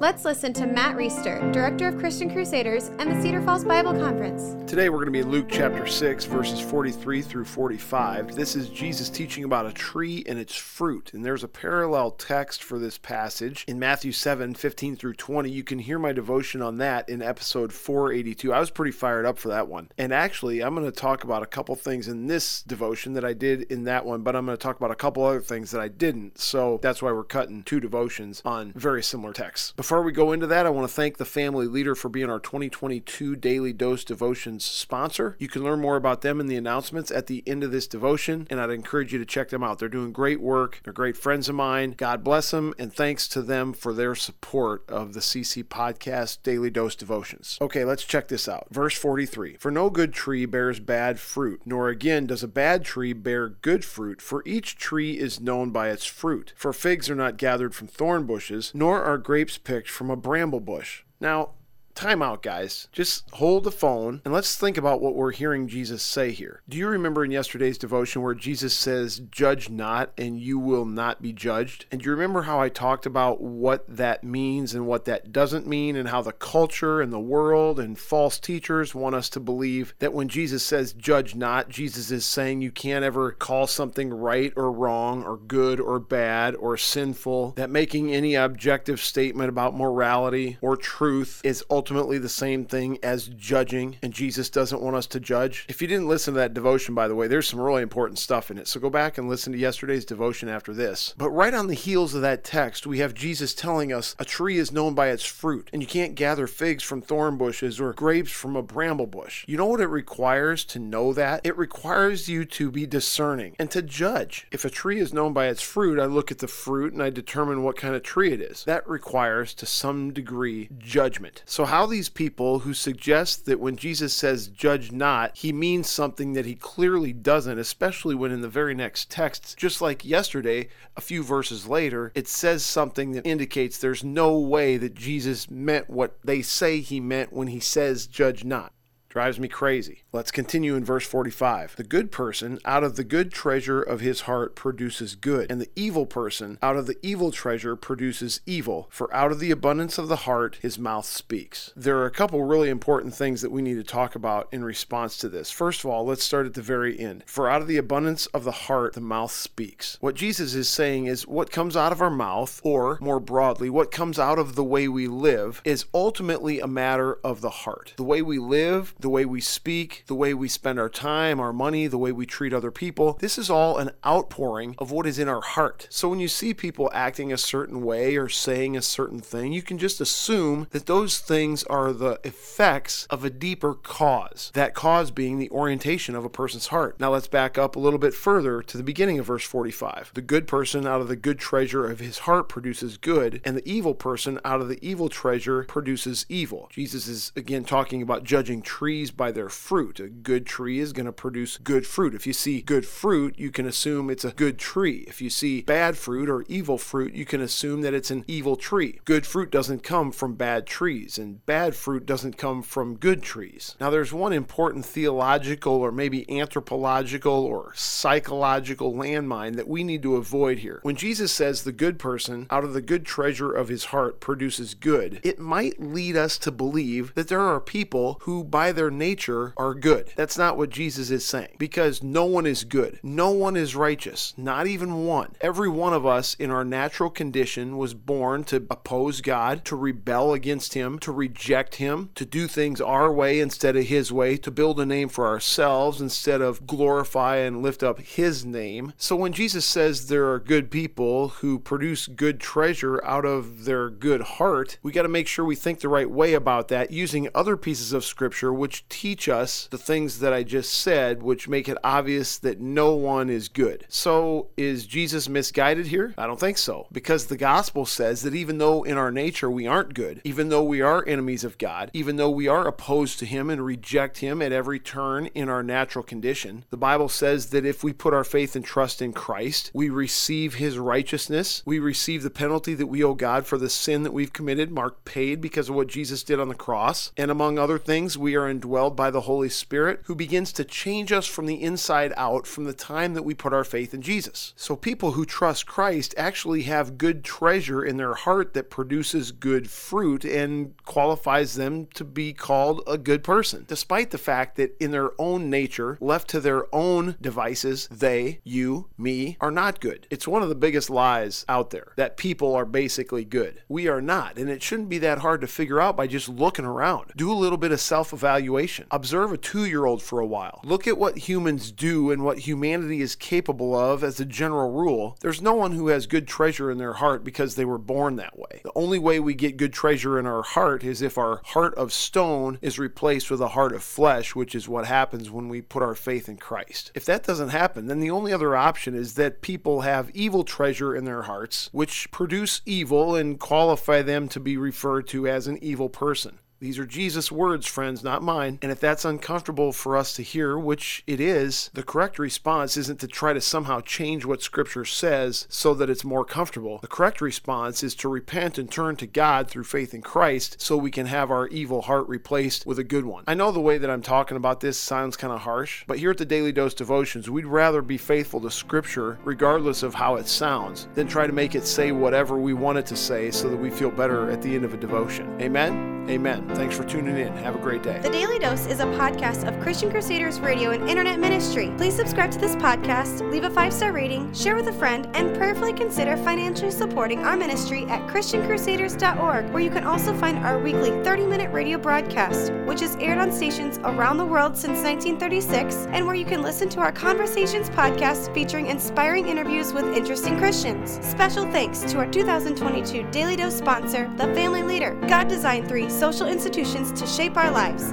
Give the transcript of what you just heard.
Let's listen to Matt Reisetter, Director of Christian Crusaders and the Cedar Falls Bible Conference. Today we're going to be in Luke chapter 6, verses 43 through 45. This is Jesus teaching about a tree and its fruit. And there's a parallel text for this passage in Matthew 7, 15 through 20. You can hear my devotion on that in episode 482. I was pretty fired up for that one. And actually, I'm going to talk about a couple things in this devotion that I did in that one, but I'm going to talk about a couple other things that I didn't. So that's why we're cutting two devotions on very similar texts. Before we go into that, I want to thank the family leader for being our 2022 Daily Dose Devotions sponsor. You can learn more about them in the announcements at the end of this devotion, and I'd encourage you to check them out. They're doing great work. They're great friends of mine. God bless them, and thanks to them for their support of the CC Podcast Daily Dose Devotions. Okay, let's check this out. Verse 43 For no good tree bears bad fruit, nor again does a bad tree bear good fruit, for each tree is known by its fruit. For figs are not gathered from thorn bushes, nor are grapes picked from a bramble bush. Now, time out, guys. Just hold the phone and let's think about what we're hearing Jesus say here. Do you remember in yesterday's devotion where Jesus says, Judge not, and you will not be judged? And do you remember how I talked about what that means and what that doesn't mean, and how the culture and the world and false teachers want us to believe that when Jesus says, Judge not, Jesus is saying you can't ever call something right or wrong or good or bad or sinful, that making any objective statement about morality or truth is ultimately ultimately the same thing as judging, and Jesus doesn't want us to judge. If you didn't listen to that devotion, by the way, there's some really important stuff in it. So go back and listen to yesterday's devotion after this. But right on the heels of that text, we have Jesus telling us a tree is known by its fruit, and you can't gather figs from thorn bushes or grapes from a bramble bush. You know what it requires to know that? It requires you to be discerning and to judge. If a tree is known by its fruit, I look at the fruit and I determine what kind of tree it is. That requires, to some degree, judgment. So, how how these people who suggest that when Jesus says judge not, he means something that he clearly doesn't, especially when in the very next text, just like yesterday, a few verses later, it says something that indicates there's no way that Jesus meant what they say he meant when he says judge not. Drives me crazy. Let's continue in verse 45. The good person out of the good treasure of his heart produces good, and the evil person out of the evil treasure produces evil, for out of the abundance of the heart his mouth speaks. There are a couple really important things that we need to talk about in response to this. First of all, let's start at the very end. For out of the abundance of the heart the mouth speaks. What Jesus is saying is what comes out of our mouth, or more broadly, what comes out of the way we live, is ultimately a matter of the heart. The way we live, the way we speak, the way we spend our time, our money, the way we treat other people. This is all an outpouring of what is in our heart. So when you see people acting a certain way or saying a certain thing, you can just assume that those things are the effects of a deeper cause. That cause being the orientation of a person's heart. Now let's back up a little bit further to the beginning of verse 45. The good person out of the good treasure of his heart produces good, and the evil person out of the evil treasure produces evil. Jesus is again talking about judging trees trees by their fruit. A good tree is going to produce good fruit. If you see good fruit, you can assume it's a good tree. If you see bad fruit or evil fruit, you can assume that it's an evil tree. Good fruit doesn't come from bad trees, and bad fruit doesn't come from good trees. Now, there's one important theological or maybe anthropological or psychological landmine that we need to avoid here. When Jesus says the good person out of the good treasure of his heart produces good, it might lead us to believe that there are people who, by their nature are good. That's not what Jesus is saying because no one is good. No one is righteous, not even one. Every one of us in our natural condition was born to oppose God, to rebel against Him, to reject Him, to do things our way instead of His way, to build a name for ourselves instead of glorify and lift up His name. So when Jesus says there are good people who produce good treasure out of their good heart, we got to make sure we think the right way about that using other pieces of Scripture which teach us the things that I just said, which make it obvious that no one is good. So, is Jesus misguided here? I don't think so, because the gospel says that even though in our nature we aren't good, even though we are enemies of God, even though we are opposed to Him and reject Him at every turn in our natural condition, the Bible says that if we put our faith and trust in Christ, we receive His righteousness, we receive the penalty that we owe God for the sin that we've committed. Mark paid because of what Jesus did on the cross, and among other things, we are indwelled by the Holy Spirit who begins to change us from the inside out from the time that we put our faith in Jesus. So people who trust Christ actually have good treasure in their heart that produces good fruit and qualifies them to be called a good person, despite the fact that in their own nature, left to their own devices, they, you, me, are not good. It's one of the biggest lies out there that people are basically good. We are not, and it shouldn't be that hard to figure out by just looking around. Do a little bit of self evaluation. Observe a two year old for a while. Look at what humans do and what humanity is capable of as a general rule. There's no one who has good treasure in their heart because they were born that way. The only way we get good treasure in our heart is if our heart of stone is replaced with a heart of flesh, which is what happens when we put our faith in Christ. If that doesn't happen, then the only other option is that people have evil treasure in their hearts, which produce evil and qualify them to be referred to as an evil person. These are Jesus' words, friends, not mine. And if that's uncomfortable for us to hear, which it is, the correct response isn't to try to somehow change what Scripture says so that it's more comfortable. The correct response is to repent and turn to God through faith in Christ so we can have our evil heart replaced with a good one. I know the way that I'm talking about this sounds kind of harsh, but here at the Daily Dose Devotions, we'd rather be faithful to Scripture, regardless of how it sounds, than try to make it say whatever we want it to say so that we feel better at the end of a devotion. Amen? Amen. Thanks for tuning in. Have a great day. The Daily Dose is a podcast of Christian Crusaders Radio and Internet Ministry. Please subscribe to this podcast, leave a five star rating, share with a friend, and prayerfully consider financially supporting our ministry at ChristianCrusaders.org, where you can also find our weekly 30 minute radio broadcast, which is aired on stations around the world since 1936, and where you can listen to our Conversations podcast featuring inspiring interviews with interesting Christians. Special thanks to our 2022 Daily Dose sponsor, The Family Leader. God designed three social institutions to shape our lives